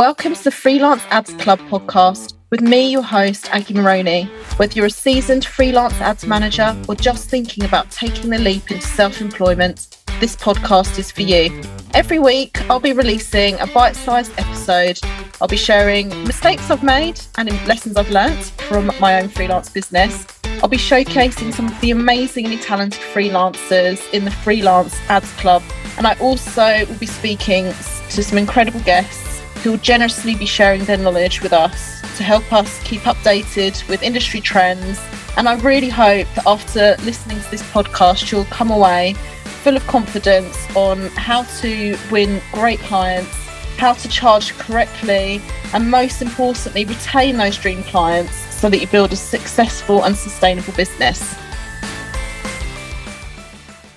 Welcome to the Freelance Ads Club podcast with me, your host, Aggie Moroney. Whether you're a seasoned freelance ads manager or just thinking about taking the leap into self employment, this podcast is for you. Every week, I'll be releasing a bite sized episode. I'll be sharing mistakes I've made and lessons I've learnt from my own freelance business. I'll be showcasing some of the amazingly talented freelancers in the Freelance Ads Club. And I also will be speaking to some incredible guests who will generously be sharing their knowledge with us to help us keep updated with industry trends. And I really hope that after listening to this podcast, you'll come away full of confidence on how to win great clients, how to charge correctly, and most importantly, retain those dream clients so that you build a successful and sustainable business.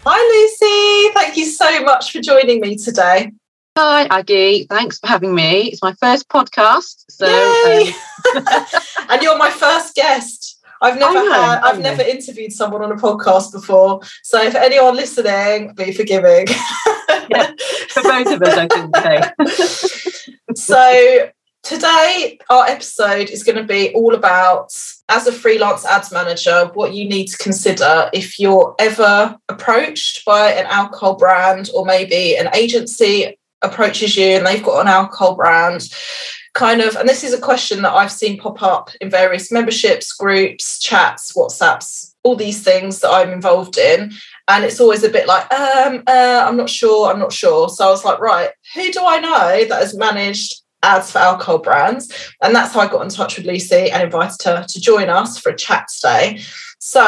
Hi, Lucy. Thank you so much for joining me today. Hi, Aggie. Thanks for having me. It's my first podcast. So, um... and you're my first guest. I've never know, had, I've never interviewed someone on a podcast before. So, if anyone listening, be forgiving. yeah, for both of us, I think. say. so, today our episode is going to be all about as a freelance ads manager what you need to consider if you're ever approached by an alcohol brand or maybe an agency approaches you and they've got an alcohol brand kind of and this is a question that i've seen pop up in various memberships groups chats whatsapps all these things that i'm involved in. And it's always a bit like um uh, i'm not sure i'm not sure. So i was like right who do i know that has managed ads for alcohol brands? And that's how i got in touch with lucy and invited her to join us for a chat today. So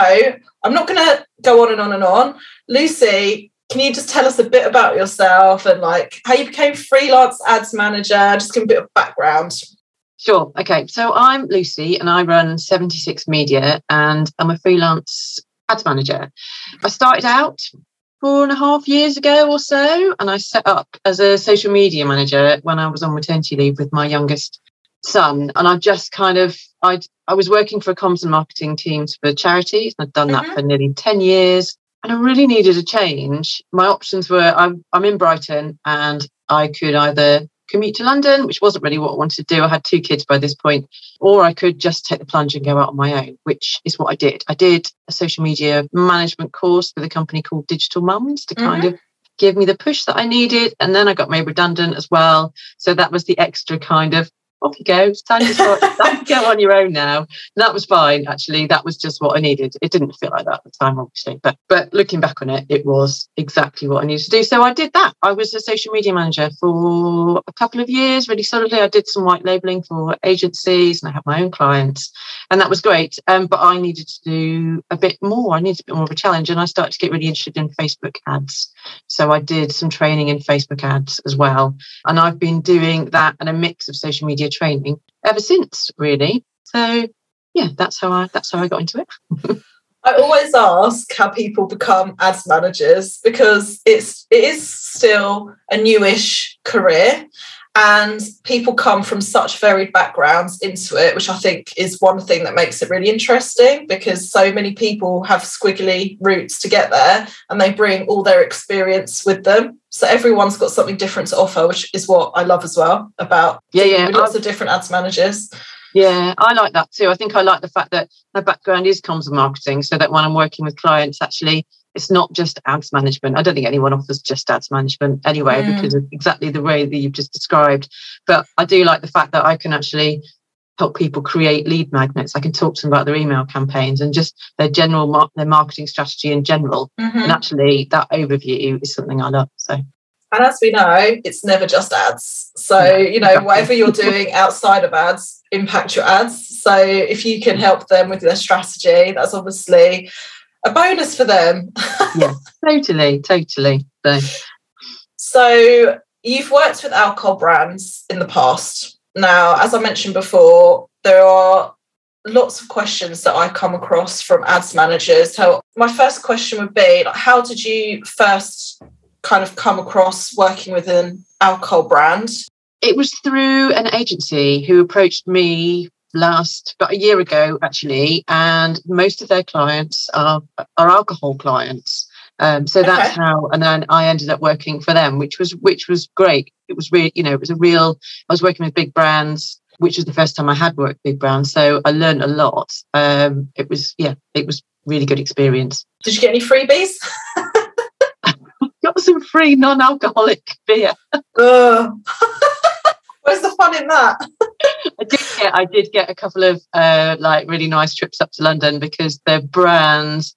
i'm not going to go on and on and on. Lucy can you just tell us a bit about yourself and like how you became freelance ads manager? Just give a bit of background. Sure. Okay. So I'm Lucy and I run 76 Media and I'm a freelance ads manager. I started out four and a half years ago or so and I set up as a social media manager when I was on maternity leave with my youngest son. And I've just kind of I I was working for comms and marketing teams for charities. I've done that mm-hmm. for nearly 10 years and I really needed a change. My options were I'm, I'm in Brighton and I could either commute to London, which wasn't really what I wanted to do. I had two kids by this point, or I could just take the plunge and go out on my own, which is what I did. I did a social media management course with a company called Digital Mums to mm-hmm. kind of give me the push that I needed. And then I got made redundant as well. So that was the extra kind of off you go. It's time to start, go on your own now. And that was fine, actually. That was just what I needed. It didn't feel like that at the time, obviously. But but looking back on it, it was exactly what I needed to do. So I did that. I was a social media manager for a couple of years, really solidly. I did some white labeling for agencies and I had my own clients. And that was great. Um, but I needed to do a bit more. I needed a bit more of a challenge. And I started to get really interested in Facebook ads. So I did some training in Facebook ads as well. And I've been doing that and a mix of social media training ever since, really. So yeah, that's how I that's how I got into it. I always ask how people become ads managers because it's it is still a newish career and people come from such varied backgrounds into it which i think is one thing that makes it really interesting because so many people have squiggly routes to get there and they bring all their experience with them. So everyone's got something different to offer which is what i love as well about yeah yeah lots I've, of different ads managers. Yeah i like that too. I think i like the fact that my background is comms and marketing so that when i'm working with clients actually it's not just ads management. I don't think anyone offers just ads management anyway, mm. because of exactly the way that you've just described. But I do like the fact that I can actually help people create lead magnets. I can talk to them about their email campaigns and just their general mar- their marketing strategy in general. Mm-hmm. And actually, that overview is something I love. So. And as we know, it's never just ads. So, you know, exactly. whatever you're doing outside of ads impact your ads. So if you can help them with their strategy, that's obviously a bonus for them. yeah, totally, totally. So. so you've worked with alcohol brands in the past. Now, as I mentioned before, there are lots of questions that I come across from ads managers. So my first question would be like, how did you first kind of come across working with an alcohol brand? It was through an agency who approached me last about a year ago actually and most of their clients are are alcohol clients Um, so that's okay. how, and then I ended up working for them, which was which was great. It was really, you know, it was a real. I was working with big brands, which was the first time I had worked big brands, so I learned a lot. Um, it was, yeah, it was really good experience. Did you get any freebies? got some free non-alcoholic beer. Where's the fun in that? I did get I did get a couple of uh, like really nice trips up to London because their brands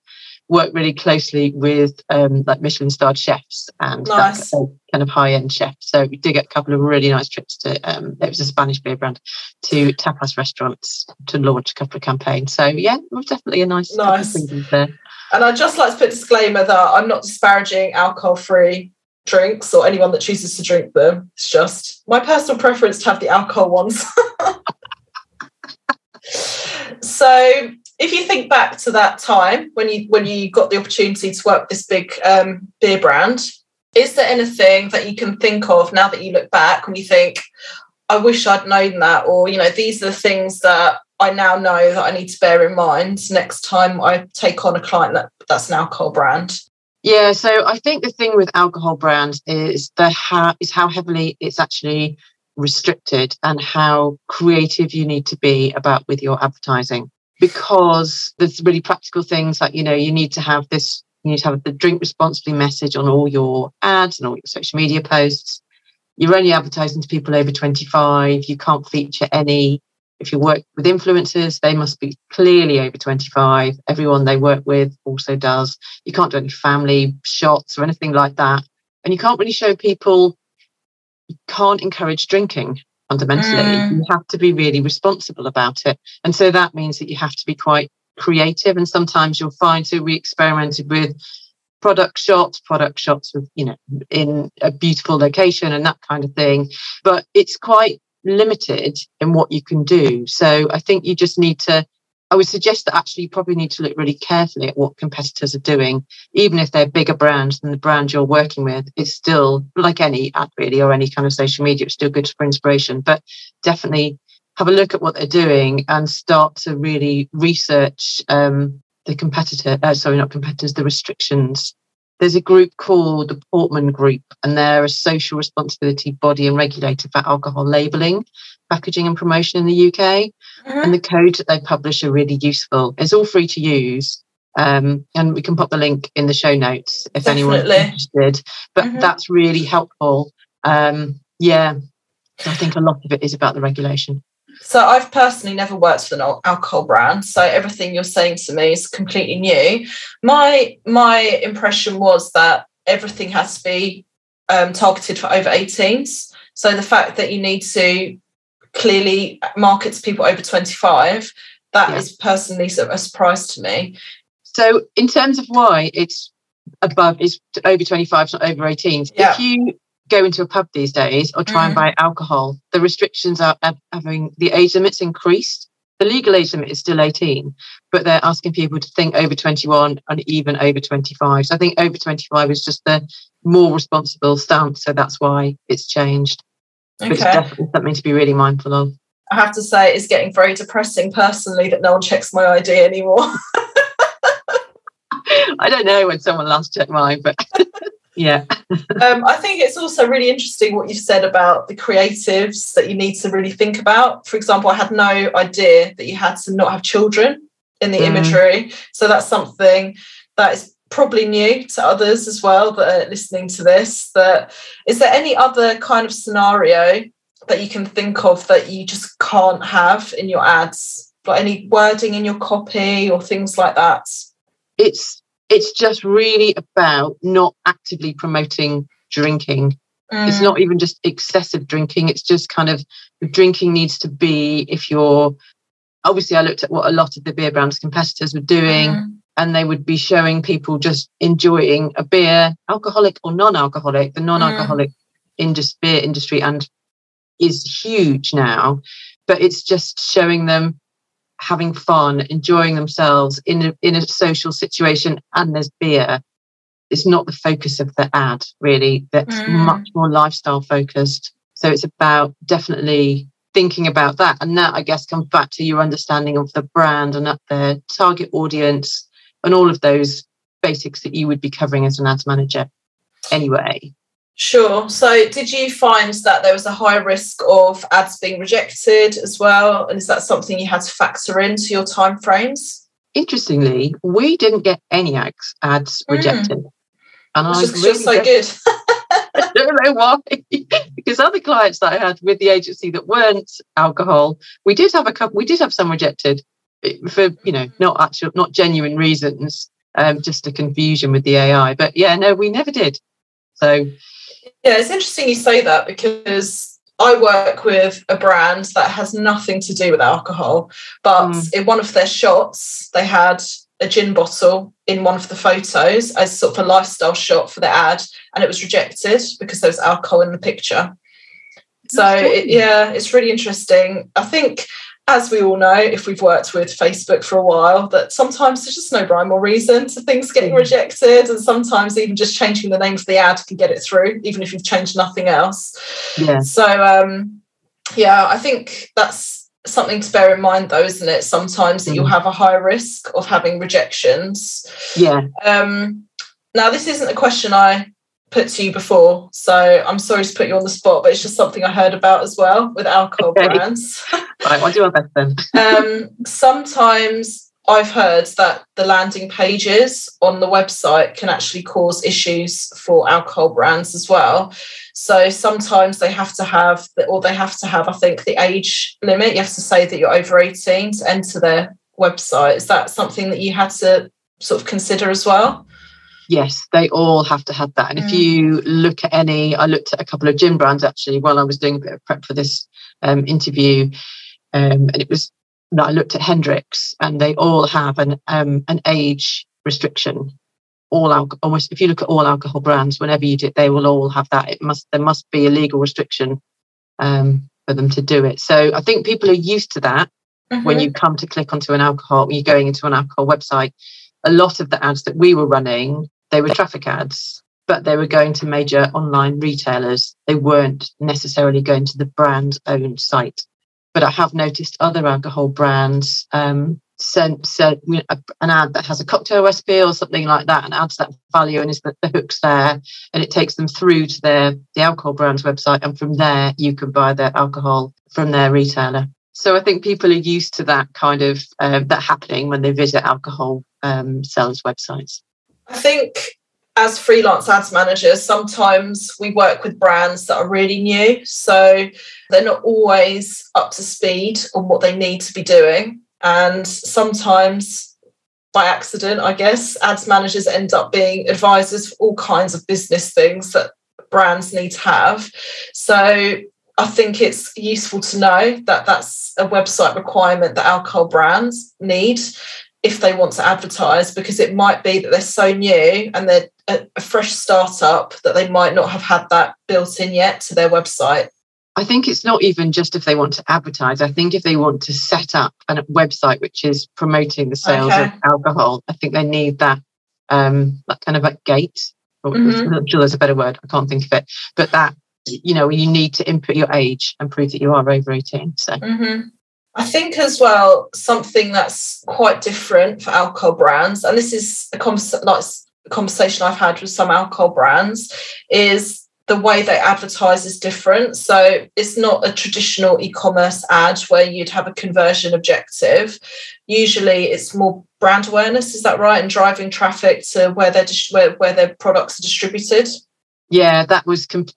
work really closely with um, like Michelin starred chefs and nice. that kind of high end chefs. So we did get a couple of really nice trips to um, it was a Spanish beer brand to tapas restaurants to launch a couple of campaigns. So yeah, it was definitely a nice nice there. And I'd just like to put a disclaimer that I'm not disparaging alcohol free drinks or anyone that chooses to drink them. It's just my personal preference to have the alcohol ones. so if you think back to that time when you when you got the opportunity to work this big um, beer brand, is there anything that you can think of now that you look back when you think, I wish I'd known that, or you know, these are the things that I now know that I need to bear in mind next time I take on a client that, that's an alcohol brand. Yeah, so I think the thing with alcohol brands is the how is how heavily it's actually restricted and how creative you need to be about with your advertising. Because there's really practical things like you know you need to have this you need to have the drink responsibly message on all your ads and all your social media posts. You're only advertising to people over 25 you can't feature any if you work with influencers, they must be clearly over 25. Everyone they work with also does. You can't do any family shots or anything like that. And you can't really show people, you can't encourage drinking fundamentally. Mm. You have to be really responsible about it. And so that means that you have to be quite creative. And sometimes you'll find so we experimented with product shots, product shots with, you know, in a beautiful location and that kind of thing. But it's quite limited in what you can do. So I think you just need to, I would suggest that actually you probably need to look really carefully at what competitors are doing, even if they're bigger brands than the brand you're working with. It's still like any ad really or any kind of social media, it's still good for inspiration, but definitely have a look at what they're doing and start to really research um, the competitor, uh, sorry, not competitors, the restrictions there's a group called the Portman Group, and they're a social responsibility body and regulator for alcohol labelling, packaging, and promotion in the UK. Mm-hmm. And the codes that they publish are really useful. It's all free to use. Um, and we can pop the link in the show notes if Definitely. anyone's interested. But mm-hmm. that's really helpful. Um, yeah, I think a lot of it is about the regulation. So I've personally never worked with an alcohol brand, so everything you're saying to me is completely new. My my impression was that everything has to be um, targeted for over 18s. So the fact that you need to clearly market to people over 25, that yeah. is personally a surprise to me. So in terms of why it's above is over 25, not over 18s. Yeah. If you go into a pub these days or try mm. and buy alcohol, the restrictions are having the age limits increased. The legal age limit is still 18, but they're asking people to think over 21 and even over 25. So I think over 25 is just the more responsible stance. So that's why it's changed. Okay. It's definitely something to be really mindful of. I have to say, it's getting very depressing personally that no one checks my ID anymore. I don't know when someone last checked mine, but yeah. um, I think it's also really interesting what you've said about the creatives that you need to really think about. For example, I had no idea that you had to not have children in the mm. imagery. So that's something that is probably new to others as well that are listening to this. That is there any other kind of scenario that you can think of that you just can't have in your ads? Like any wording in your copy or things like that? It's it's just really about not actively promoting drinking. Mm. It's not even just excessive drinking. It's just kind of drinking needs to be if you're obviously I looked at what a lot of the beer brands competitors were doing mm. and they would be showing people just enjoying a beer, alcoholic or non-alcoholic. The non-alcoholic mm. indus- beer industry and is huge now, but it's just showing them having fun, enjoying themselves in a, in a social situation, and there's beer. It's not the focus of the ad, really. That's mm. much more lifestyle focused. So it's about definitely thinking about that. And that, I guess, comes back to your understanding of the brand and their target audience and all of those basics that you would be covering as an ads manager anyway. Sure. So, did you find that there was a high risk of ads being rejected as well? And is that something you had to factor into your timeframes? Interestingly, we didn't get any ads, ads mm. rejected. And I was really so good. I don't know why. because other clients that I had with the agency that weren't alcohol, we did have a couple, we did have some rejected for, you know, not actual, not genuine reasons, um, just a confusion with the AI. But yeah, no, we never did. So yeah, it's interesting you say that because I work with a brand that has nothing to do with alcohol, but mm. in one of their shots, they had a gin bottle in one of the photos as sort of a lifestyle shot for the ad, and it was rejected because there was alcohol in the picture. So it, yeah, it's really interesting. I think as we all know, if we've worked with Facebook for a while, that sometimes there's just no rhyme or reason to things getting mm. rejected, and sometimes even just changing the name of the ad can get it through, even if you've changed nothing else. Yeah. So um, yeah, I think that's something to bear in mind, though, isn't it? Sometimes that you'll mm. have a high risk of having rejections. Yeah. Um, now, this isn't a question I put to you before. So I'm sorry to put you on the spot, but it's just something I heard about as well with alcohol okay. brands. right, do you want then? um, sometimes I've heard that the landing pages on the website can actually cause issues for alcohol brands as well. So sometimes they have to have, or they have to have, I think, the age limit. You have to say that you're over 18 to enter their website. Is that something that you had to sort of consider as well? Yes, they all have to have that. And mm. if you look at any, I looked at a couple of gin brands actually while I was doing a bit of prep for this um, interview, um, and it was. I looked at Hendrick's, and they all have an um, an age restriction. All alcohol, almost if you look at all alcohol brands, whenever you do, they will all have that. It must there must be a legal restriction um, for them to do it. So I think people are used to that. Mm-hmm. When you come to click onto an alcohol, when you're going into an alcohol website, a lot of the ads that we were running they were traffic ads, but they were going to major online retailers. They weren't necessarily going to the brand's own site. But I have noticed other alcohol brands um, send, an ad that has a cocktail recipe or something like that and adds that value and is the, the hooks there and it takes them through to their the alcohol brand's website and from there you can buy their alcohol from their retailer so i think people are used to that kind of uh, that happening when they visit alcohol um, sellers websites I think as freelance ads managers, sometimes we work with brands that are really new. So they're not always up to speed on what they need to be doing. And sometimes by accident, I guess, ads managers end up being advisors for all kinds of business things that brands need to have. So I think it's useful to know that that's a website requirement that alcohol brands need if they want to advertise because it might be that they're so new and they're a, a, fresh startup that they might not have had that built in yet to their website. I think it's not even just if they want to advertise. I think if they want to set up a website which is promoting the sales okay. of alcohol, I think they need that um, that kind of a gate. Mm-hmm. Sure there's a better word. I can't think of it, but that you know you need to input your age and prove that you are over 18. So. Mm-hmm. I think as well something that's quite different for alcohol brands, and this is a, like a conversation I've had with some alcohol brands, is the way they advertise is different. So it's not a traditional e-commerce ad where you'd have a conversion objective. Usually, it's more brand awareness. Is that right? And driving traffic to where their where, where their products are distributed. Yeah, that was 100%.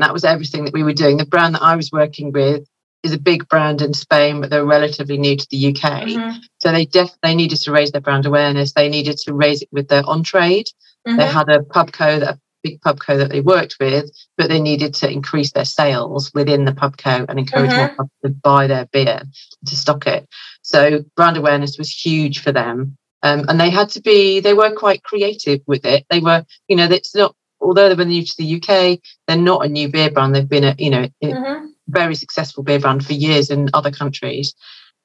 That was everything that we were doing. The brand that I was working with is a big brand in Spain, but they're relatively new to the UK. Mm-hmm. So they def- they needed to raise their brand awareness. They needed to raise it with their on trade. Mm-hmm. They had a pubco that a big pubco that they worked with, but they needed to increase their sales within the pubco and encourage mm-hmm. more pubs to buy their beer to stock it. So brand awareness was huge for them. Um, and they had to be, they were quite creative with it. They were, you know, it's not, although they were new to the UK, they're not a new beer brand. They've been, a, you know, mm-hmm very successful beer brand for years in other countries.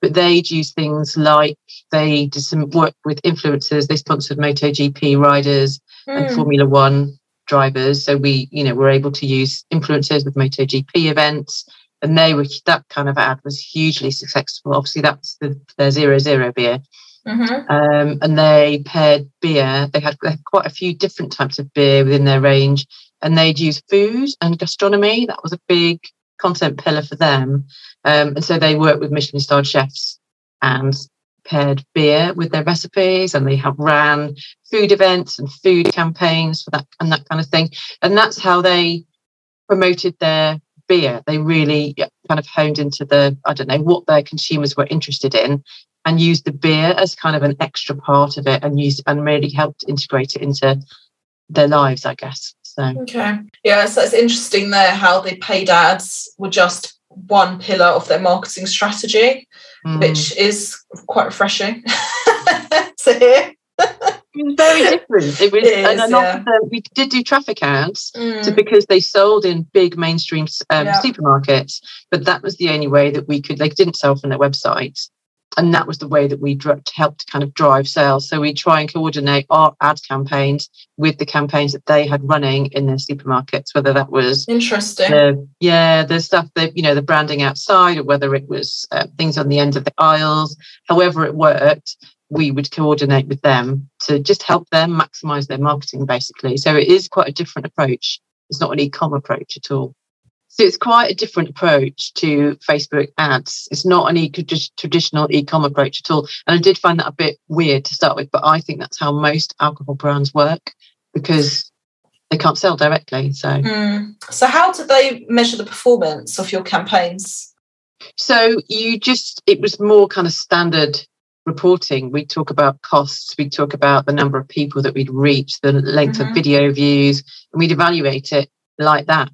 But they'd use things like they did some work with influencers. They sponsored MotoGP riders mm. and hmm. Formula One drivers. So we, you know, were able to use influencers with MotoGP events. And they were that kind of ad was hugely successful. Obviously, that's the, their zero zero beer. Mm-hmm. Um, and they paired beer. They had, they had quite a few different types of beer within their range, and they'd use food and gastronomy. That was a big content pillar for them. Um, and so they worked with Michelin starred chefs and paired beer with their recipes and they have ran food events and food campaigns for that and that kind of thing. And that's how they promoted their beer. They really kind of honed into the, I don't know, what their consumers were interested in and used the beer as kind of an extra part of it and used and really helped integrate it into their lives, I guess. So Okay. Yeah, so it's interesting there how the paid ads were just one pillar of their marketing strategy, mm. which is quite refreshing to hear. very different. It was, it is, and yeah. we did do traffic ads mm. so because they sold in big mainstream um, yeah. supermarkets, but that was the only way that we could. They didn't sell from their websites, and that was the way that we helped kind of drive sales. So we try and coordinate our ad campaigns with the campaigns that they had running in their supermarkets, whether that was interesting, the, yeah, the stuff that you know, the branding outside, or whether it was uh, things on the end of the aisles. However, it worked, we would coordinate with them to just help them maximize their marketing, basically. So it is quite a different approach. It's not an e-com approach at all. So it's quite a different approach to Facebook ads. It's not an e- traditional e-com approach at all. And I did find that a bit weird to start with, but I think that's how most alcohol brands work because they can't sell directly. So, mm. so how do they measure the performance of your campaigns? So you just it was more kind of standard reporting. We talk about costs. We talk about the number of people that we'd reach, the length mm-hmm. of video views, and we'd evaluate it like that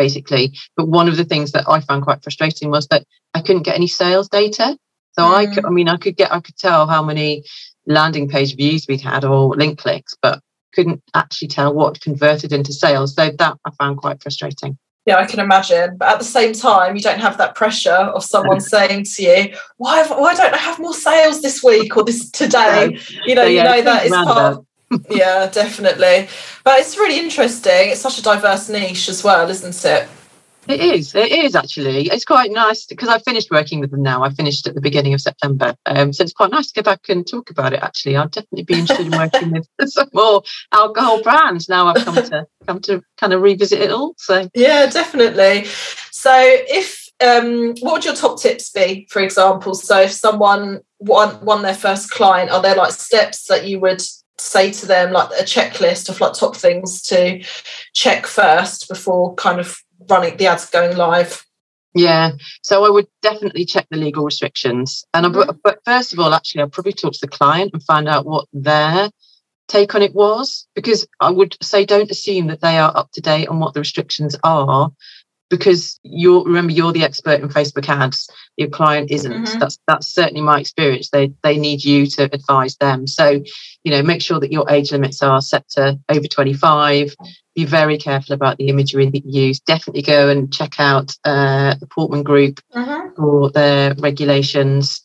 basically. But one of the things that I found quite frustrating was that I couldn't get any sales data. So mm. I could, I mean, I could get, I could tell how many landing page views we'd had or link clicks, but couldn't actually tell what converted into sales. So that I found quite frustrating. Yeah, I can imagine. But at the same time, you don't have that pressure of someone saying to you, "Why? Why don't I have more sales this week or this today?" You know, so, yeah, you know that is part. Of, yeah, definitely. But it's really interesting. It's such a diverse niche as well, isn't it? It is. It is actually. It's quite nice because I finished working with them now. I finished at the beginning of September, um, so it's quite nice to go back and talk about it. Actually, I'd definitely be interested in working with some more alcohol brands now. I've come to come to kind of revisit it all. So yeah, definitely. So if um, what would your top tips be, for example? So if someone won won their first client, are there like steps that you would say to them like a checklist of like top things to check first before kind of running the ads going live. Yeah. So i would definitely check the legal restrictions. And mm-hmm. I, but first of all actually i'll probably talk to the client and find out what their take on it was because i would say don't assume that they are up to date on what the restrictions are because you're remember you're the expert in Facebook ads. Your client isn't. Mm-hmm. That's that's certainly my experience. They they need you to advise them. So, you know, make sure that your age limits are set to over 25. Be very careful about the imagery that you use. Definitely go and check out uh, the Portman Group mm-hmm. for their regulations.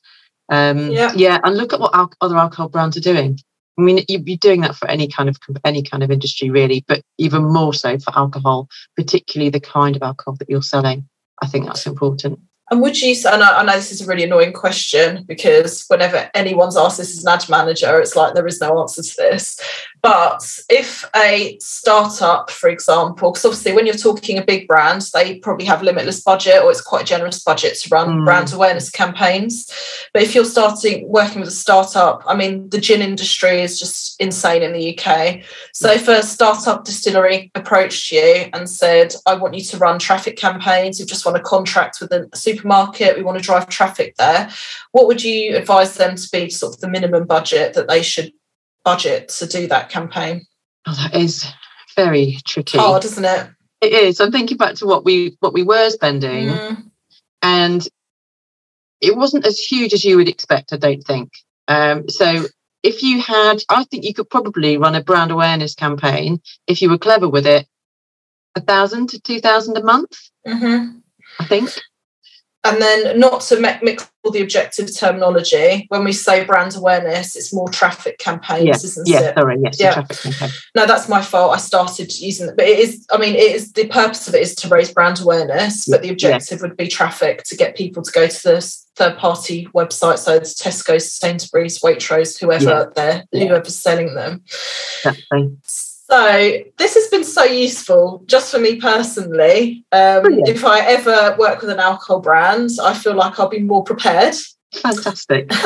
Um, yeah. yeah, and look at what al- other alcohol brands are doing. I mean, you'd be doing that for any kind of any kind of industry, really, but even more so for alcohol, particularly the kind of alcohol that you're selling. I think that's important. And would you and I, I, know this is a really annoying question because whenever anyone's asked this as an ad manager, it's like there is no answer to this. But if a startup, for example, because obviously when you're talking a big brand, they probably have limitless budget or it's quite a generous budget to run mm. brand awareness campaigns. But if you're starting working with a startup, I mean, the gin industry is just insane in the UK. So if a startup distillery approached you and said, I want you to run traffic campaigns, you just want a contract with a supermarket, we want to drive traffic there, what would you advise them to be sort of the minimum budget that they should budget to do that campaign? Oh, that is very tricky. Hard, isn't it? It is. I'm thinking back to what we what we were spending, mm. and it wasn't as huge as you would expect. I don't think. Um, so if you had, I think you could probably run a brand awareness campaign if you were clever with it. A thousand to two thousand a month. Mm-hmm. I think. And then not to mix all the objective terminology when we say brand awareness it's more traffic campaigns yes, isn't yes, it sorry yes yeah. traffic no that's my fault i started using it but it is i mean it is the purpose of it is to raise brand awareness but the objective would be traffic to get people to go to the third party website so it's tesco's sainsbury's waitrose whoever yeah. they're yeah. whoever's selling them exactly. So this has been so useful just for me personally. Um, if I ever work with an alcohol brand, I feel like I'll be more prepared. Fantastic.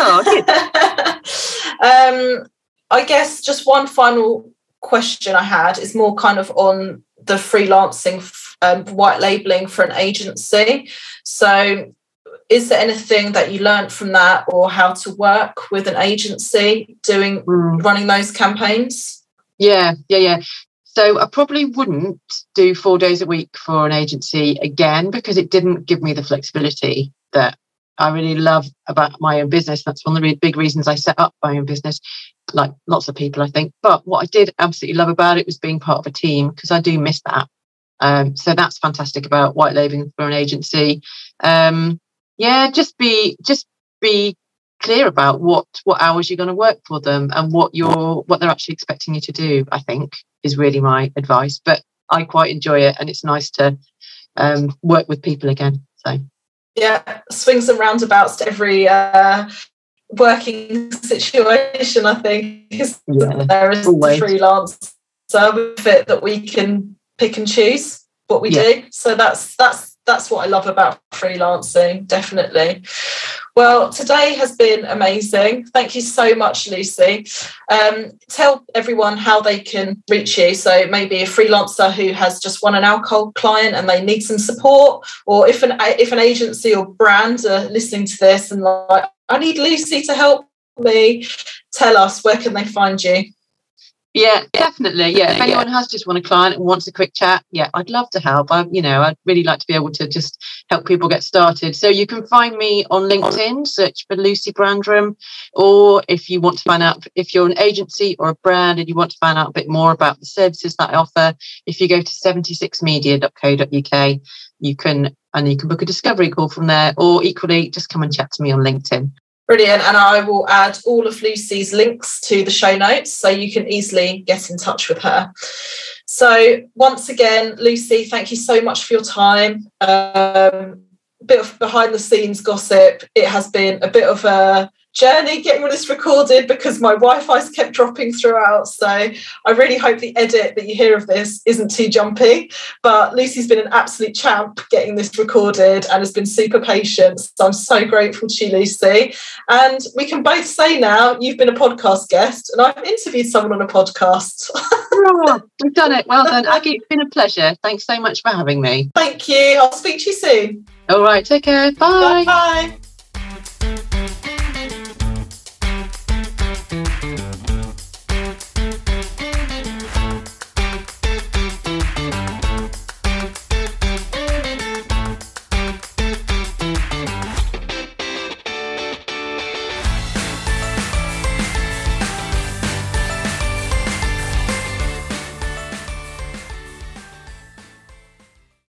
Oh, um, I guess just one final question I had is more kind of on the freelancing, um, white labeling for an agency. So, is there anything that you learned from that, or how to work with an agency doing mm. running those campaigns? Yeah, yeah, yeah. So I probably wouldn't do four days a week for an agency again because it didn't give me the flexibility that I really love about my own business. That's one of the big reasons I set up my own business, like lots of people, I think. But what I did absolutely love about it was being part of a team because I do miss that. Um, so that's fantastic about white labeling for an agency. Um, yeah, just be just be clear about what what hours you're going to work for them and what you're what they're actually expecting you to do i think is really my advice but i quite enjoy it and it's nice to um, work with people again so yeah swings and roundabouts to every uh, working situation i think yeah, there is always. freelance with it that we can pick and choose what we yeah. do so that's that's that's what i love about freelancing definitely well, today has been amazing. Thank you so much, Lucy. Um, tell everyone how they can reach you. So maybe a freelancer who has just won an alcohol client and they need some support, or if an if an agency or brand are listening to this and like, I need Lucy to help me. Tell us where can they find you. Yeah, definitely. Yeah, if anyone has just won a client and wants a quick chat, yeah, I'd love to help. I, you know, I'd really like to be able to just help people get started. So you can find me on LinkedIn, search for Lucy Brandram, or if you want to find out if you're an agency or a brand and you want to find out a bit more about the services that I offer, if you go to 76media.co.uk, you can and you can book a discovery call from there, or equally just come and chat to me on LinkedIn. Brilliant. And I will add all of Lucy's links to the show notes so you can easily get in touch with her. So, once again, Lucy, thank you so much for your time. Um, bit of behind the scenes gossip. It has been a bit of a journey getting all this recorded because my Wi-Fi's kept dropping throughout. So I really hope the edit that you hear of this isn't too jumpy. But Lucy's been an absolute champ getting this recorded and has been super patient. So I'm so grateful to you, Lucy. And we can both say now you've been a podcast guest and I've interviewed someone on a podcast. oh, we've done it. Well done. Aggie, it's been a pleasure. Thanks so much for having me. Thank you. I'll speak to you soon. All right. Take care. Bye. Bye.